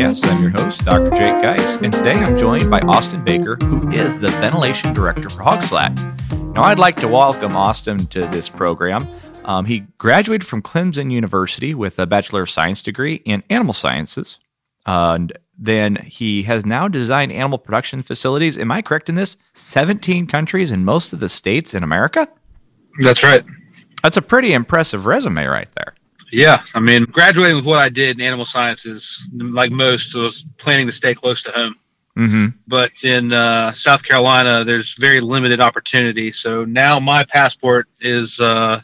podcast. I'm your host, Dr. Jake Geis, and today I'm joined by Austin Baker, who is the ventilation director for Hogslat. Now, I'd like to welcome Austin to this program. Um, he graduated from Clemson University with a Bachelor of Science degree in Animal Sciences. Uh, and then he has now designed animal production facilities. Am I correct in this? 17 countries and most of the states in America? That's right. That's a pretty impressive resume right there. Yeah, I mean, graduating with what I did in animal sciences, like most, was planning to stay close to home. Mm-hmm. But in uh, South Carolina, there's very limited opportunity. So now my passport is uh,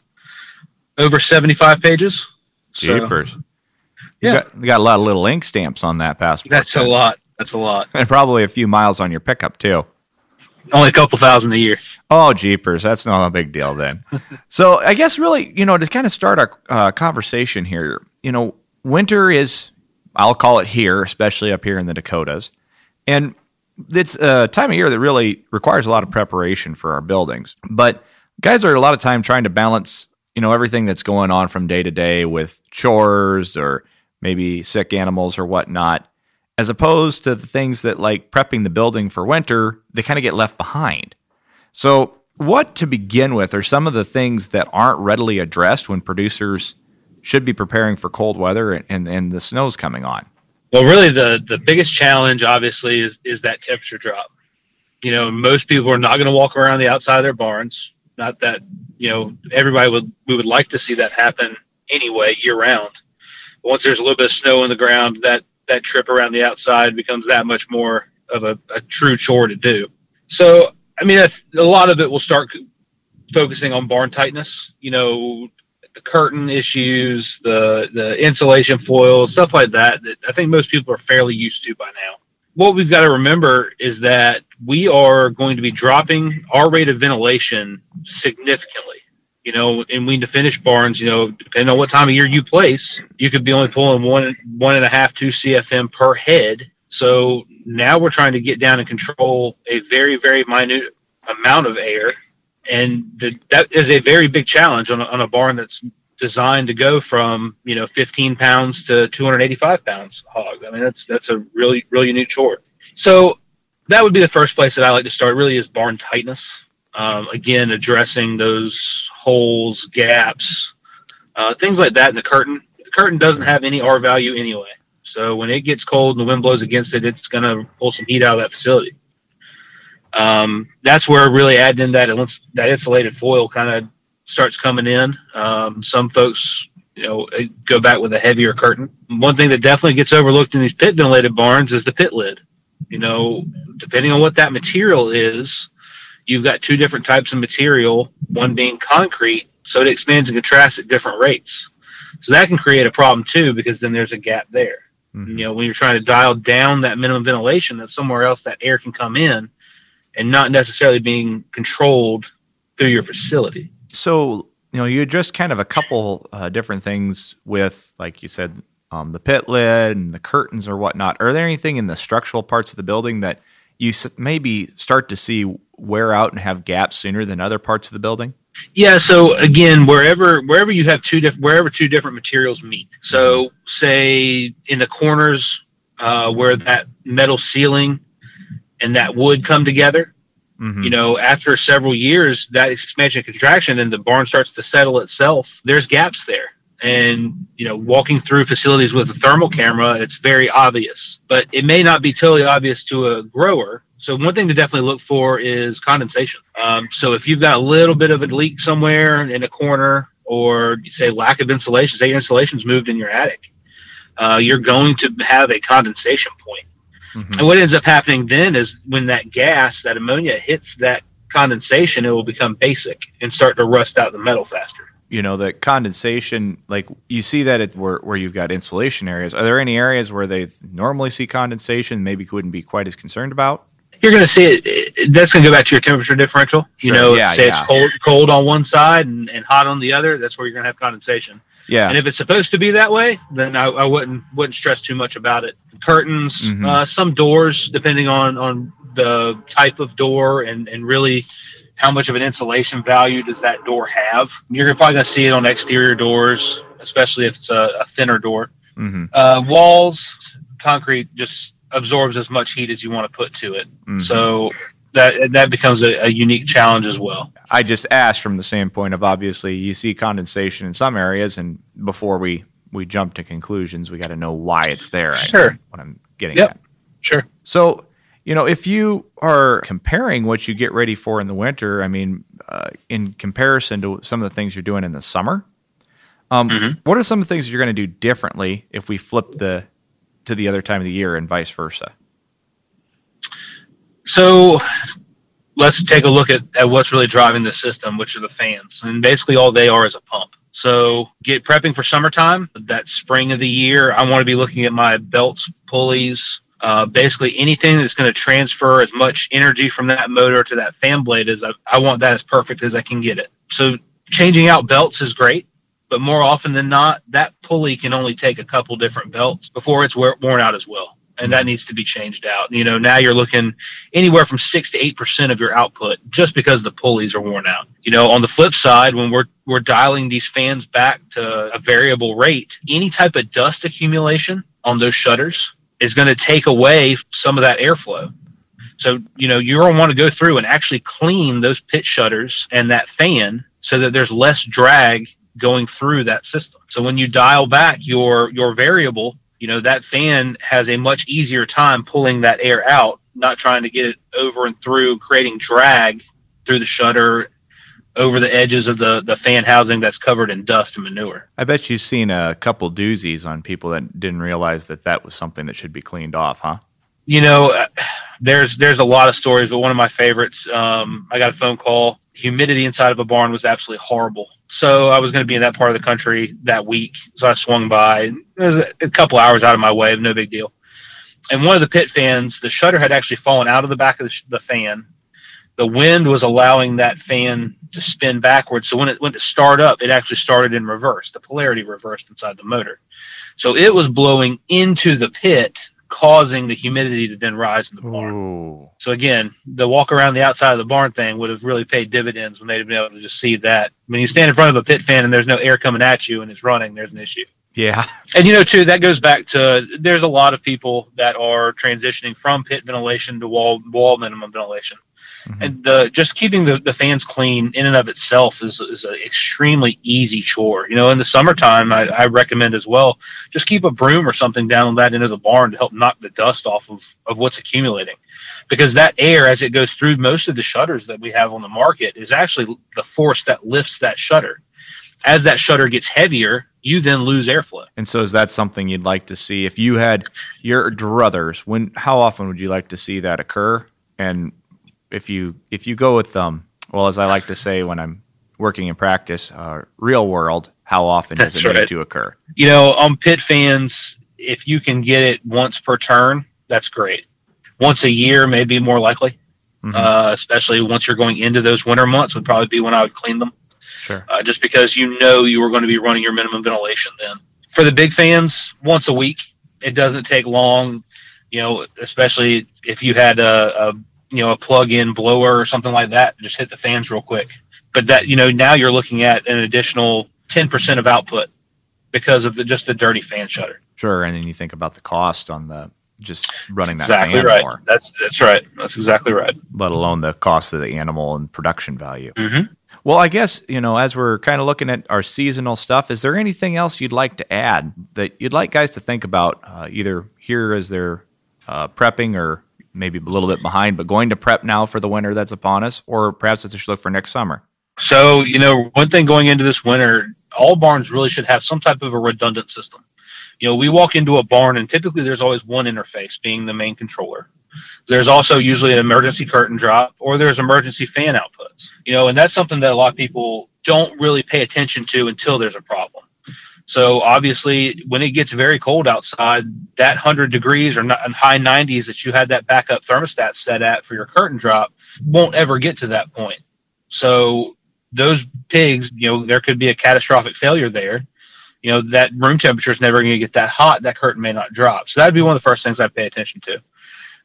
over 75 pages. So Jeepers. You Yeah. got, you got a lot of little ink stamps on that passport. that's a lot. That's a lot. And probably a few miles on your pickup, too. Only a couple thousand a year. Oh, jeepers. That's not a big deal then. so, I guess really, you know, to kind of start our uh, conversation here, you know, winter is, I'll call it here, especially up here in the Dakotas. And it's a time of year that really requires a lot of preparation for our buildings. But guys are a lot of time trying to balance, you know, everything that's going on from day to day with chores or maybe sick animals or whatnot, as opposed to the things that like prepping the building for winter, they kind of get left behind. So, what to begin with are some of the things that aren't readily addressed when producers should be preparing for cold weather and, and, and the snow's coming on? Well, really, the the biggest challenge, obviously, is is that temperature drop. You know, most people are not going to walk around the outside of their barns. Not that you know everybody would we would like to see that happen anyway year round. But once there's a little bit of snow on the ground, that that trip around the outside becomes that much more of a, a true chore to do. So, I mean, a, a lot of it will start focusing on barn tightness. You know, the curtain issues, the the insulation foil, stuff like that. That I think most people are fairly used to by now. What we've got to remember is that we are going to be dropping our rate of ventilation significantly. You know, we need to finish barns, you know, depending on what time of year you place, you could be only pulling one one and a half, two CFM per head. So now we're trying to get down and control a very, very minute amount of air and the, that is a very big challenge on a, on a barn that's designed to go from you know 15 pounds to 285 pounds hog. I mean that's that's a really really unique chore. So that would be the first place that I like to start. Really is barn tightness. Um, again, addressing those holes, gaps, uh, things like that in the curtain. The curtain doesn't have any R value anyway. So when it gets cold and the wind blows against it, it's going to pull some heat out of that facility um, that's where really adding in that that insulated foil kind of starts coming in. Um, some folks, you know, eh, go back with a heavier curtain. One thing that definitely gets overlooked in these pit ventilated barns is the pit lid. You know, depending on what that material is, you've got two different types of material. One being concrete, so it expands and contracts at different rates. So that can create a problem too, because then there's a gap there. You know, when you're trying to dial down that minimum ventilation, that's somewhere else that air can come in and not necessarily being controlled through your facility. So, you know, you addressed kind of a couple uh, different things with, like you said, um, the pit lid and the curtains or whatnot. Are there anything in the structural parts of the building that you maybe start to see wear out and have gaps sooner than other parts of the building? Yeah. So again, wherever wherever you have two different wherever two different materials meet. So say in the corners uh, where that metal ceiling and that wood come together. Mhm. You know, after several years, that expansion contraction and the barn starts to settle itself. There's gaps there. And, you know, walking through facilities with a thermal camera, it's very obvious, but it may not be totally obvious to a grower. So, one thing to definitely look for is condensation. Um, so, if you've got a little bit of a leak somewhere in a corner, or say lack of insulation, say your insulation's moved in your attic, uh, you're going to have a condensation point. Mhm. And what ends up happening then is when that gas, that ammonia hits that condensation, it will become basic and start to rust out the metal faster. You know, the condensation, like you see that it, where, where you've got insulation areas. Are there any areas where they normally see condensation, maybe wouldn't be quite as concerned about? You're going to see it. That's going to go back to your temperature differential. You know, yeah, say yeah. it's cold, cold on one side and, and hot on the other. That's where you're going to have condensation. Yeah. And if it's supposed to be that way, then I, I wouldn't wouldn't stress too much about it. Curtains, Mhm. uh, some doors, depending on on the type of door and and really how much of an insulation value does that door have. You're probably going to see it on exterior doors, especially if it's a, a thinner door. Mm-hmm. Uh, walls, concrete just absorbs as much heat as you want to put to it. Mhm. So that that becomes a, a unique challenge as well. I just asked from the standpoint of obviously you see condensation in some areas, and before we we jump to conclusions, we got to know why it's there. I- Sure. what I'm getting Yep. at. Sure. So, you know, if you are comparing what you get ready for in the winter, I mean, uh, in comparison to some of the things you're doing in the summer, um, Mhm. what are some of the things you're going to do differently if we flip the to the other time of the year and vice versa? So let's take a look at, at what's really driving the system, which are the fans. And basically all they are is a pump. So get prepping for summertime, that spring of the year, I want to be looking at my belts, pulleys, uh, basically anything that's going to transfer as much energy from that motor to that fan blade as I, I want that as perfect as I can get it. So changing out belts is great, but more often than not, that pulley can only take a couple different belts before it's worn out as well. And that needs to be changed out. You know, now you're looking anywhere from six to eight percent of your output just because the pulleys are worn out. You know, on the flip side, when we're we're dialing these fans back to a variable rate, any type of dust accumulation on those shutters is going to take away some of that airflow. So, you know, you're going to want to go through and actually clean those pit shutters and that fan so that there's less drag going through that system. So when you dial back your your variable, you know, that fan has a much easier time pulling that air out, not trying to get it over and through, creating drag through the shutter over the edges of the, the fan housing that's covered in dust and manure. I bet you've seen a couple doozies on people that didn't realize that that was something that should be cleaned off, huh? you know, uh, there's there's a lot of stories, but one of my favorites. Um, I got a phone call. Humidity inside of a barn was absolutely horrible. So I was going to be in that part of the country that week. So I swung by. It was a, a couple hours out of my way, no big deal. And one of the pit fans, the shutter had actually fallen out of the back of the, sh- the fan. The wind was allowing that fan to spin backwards. So when it went to start up, it actually started in reverse. The polarity reversed inside the motor. So it was blowing into the pit, causing the humidity to then rise in the barn. Ooh. So again, the walk around the outside of the barn thing would have really paid dividends when they'd have been able to just see that. When you stand in front of a pit fan and there's no air coming at you and it's running, there's an issue. Yeah. And you know, too, that goes back to there's a lot of people that are transitioning from pit ventilation to wall wall minimum ventilation. Mhm. And the just keeping the, the fans clean in and of itself is is an extremely easy chore. You know, in the summertime, I, I recommend as well just keep a broom or something down on that end of the barn to help knock the dust off of, of what's accumulating. Because that air, as it goes through most of the shutters that we have on the market, is actually the force that lifts that shutter. As that shutter gets heavier, you then lose airflow. And so is that something you'd like to see if you had your druthers? When how often would you like to see that occur? And if you if you go with um well as I like to say when I'm working in practice, uh, real world, how often does That's it need to occur? you know, on pit fans, if you can get it once per turn, that's great. Once a year may be more likely, Mhm. uh, especially once you're going into those winter months, would probably be when I would clean them, Sure. uh, just because you know you were going to be running your minimum ventilation then. For the big fans, once a week, it doesn't take long, you know, especially if you had a, a you know a plug-in blower or something like that, just hit the fans real quick. But that you know now you're looking at an additional 10% of output because of the, just the dirty fan shutter. Sure. And then you think about the cost on the just running that exactly fan right. more, That's that's right. That's exactly right. let alone the cost of the animal and production value. Mm-hmm. Well, I guess, you know, as we're kind of looking at our seasonal stuff, is there anything else you'd like to add that you'd like guys to think about uh, either here as they're uh, prepping or maybe a little bit behind, but going to prep now for the winter that's upon us, or perhaps it's a should look for next summer? So you know, one thing going into this winter, all barns really should have some type of a redundant system. You know, we walk into a barn and typically there's always one interface being the main controller. There's also usually an emergency curtain drop or there's emergency fan outputs. You know, and that's something that a lot of people don't really pay attention to until there's a problem. So obviously, when it gets very cold outside, that 100 degrees or not, high 90s that you had that backup thermostat set at for your curtain drop won't ever get to that point. So those pigs, you know, there could be a catastrophic failure there. You know, that room temperature is never going to get that hot. That curtain may not drop. So that'd be one of the first things I pay attention to.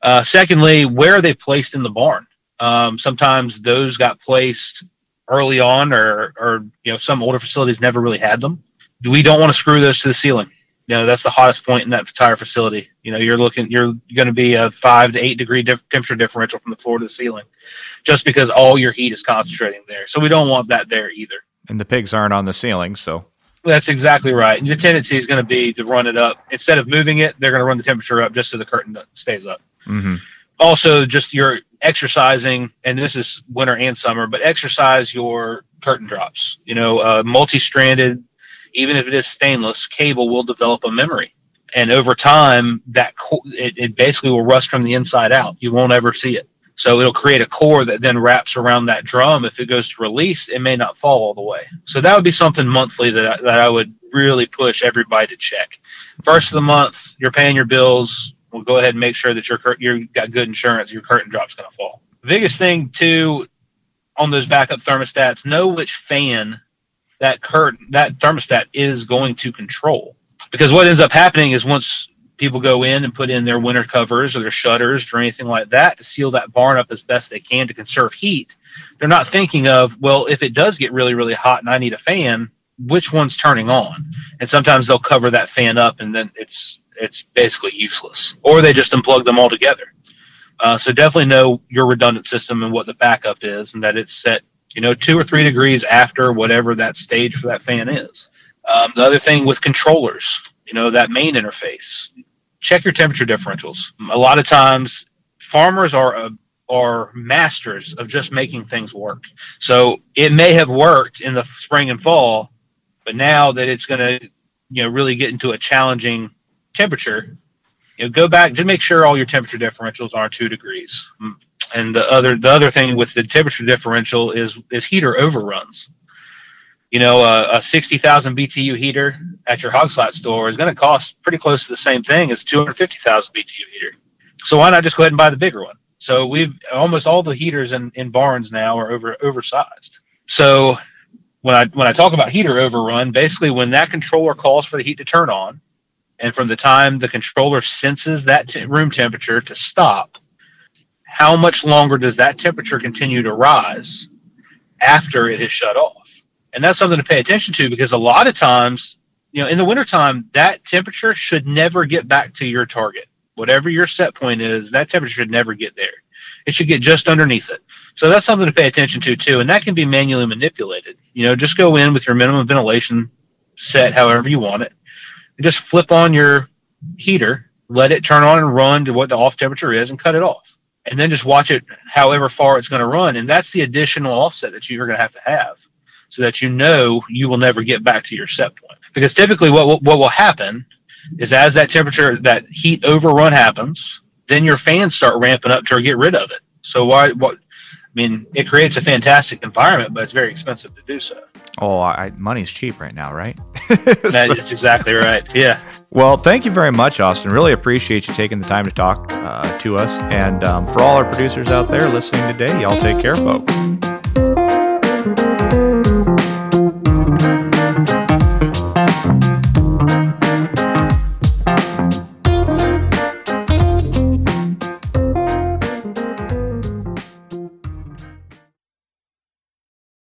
Uh, secondly, where are they placed in the barn? Um, sometimes those got placed early on, or, or you know, some older facilities never really had them. We don't want to screw those to the ceiling. You know, that's the hottest point in that entire facility. You know, you're looking, you're going to be a five to eight degree dif- temperature differential from the floor to the ceiling, just because all your heat is concentrating there. So we don't want that there either. And the pigs aren't on the ceiling, so that's exactly right. And the tendency is going to be to run it up instead of moving it. They're going to run the temperature up just so the curtain stays up. Mm-hmm. Also, just your exercising, and this is winter and summer, but exercise your curtain drops. You know, uh, multi-stranded, even if it is stainless, cable will develop a memory, and over time, that co- it, it basically will rust from the inside out. You won't ever see it. So it'll create a core that then wraps around that drum. If it goes to release, it may not fall all the way. So that would be something monthly that I, that I would really push everybody to check. First of the month, you're paying your bills. We'll go ahead and make sure that you're you got good insurance. Your curtain drop's going to fall. Biggest thing too on those backup thermostats, know which fan that curtain that thermostat is going to control. Because what ends up happening is once people go in and put in their winter covers or their shutters or anything like that to seal that barn up as best they can to conserve heat. They're not thinking of, well, if it does get really, really hot and I need a fan, which one's turning on? And sometimes they'll cover that fan up and then it's it's basically useless. Or they just unplug them all together. Uh, so definitely know your redundant system and what the backup is and that it's set, you know, two or three degrees after whatever that stage for that fan is. Um, the other thing with controllers, you know, that main interface, check your temperature differentials. A lot of times, farmers are uh, are masters of just making things work. So it may have worked in the spring and fall, but now that it's going to, you know, really get into a challenging temperature, you know, go back to make sure all your temperature differentials are two degrees. Mm, and the other the other thing with the temperature differential is is heater overruns you know, a, a 60,000 BTU heater at your Hog Slat store is going to cost pretty close to the same thing as 250,000 BTU heater. So why not just go ahead and buy the bigger one? So we've almost all the heaters in, in barns now are over oversized. So when I when I talk about heater overrun, basically when that controller calls for the heat to turn on, and from the time the controller senses that t- room temperature to stop, how much longer does that temperature continue to rise after it is shut off? And that's something to pay attention to because a lot of times, you know, in the wintertime, that temperature should never get back to your target. Whatever your set point is, that temperature should never get there. It should get just underneath it. So that's something to pay attention to too. And that can be manually manipulated. You know, just go in with your minimum ventilation set however you want it. And just flip on your heater, let it turn on and run to what the off temperature is and cut it off. And then just watch it however far it's going to run. And that's the additional offset that you're going to have to have so that you know you will never get back to your set point. Because typically, what will, what will happen is as that temperature, that heat overrun happens, then your fans start ramping up to get rid of it. So why? What? I mean, it creates a fantastic environment, but it's very expensive to do so. Oh, I, money's cheap right now, right? That's exactly right. Yeah. Well, thank you very much, Austin. Really appreciate you taking the time to talk uh, to us. And um, for all our producers out there listening today, y'all take care, folks.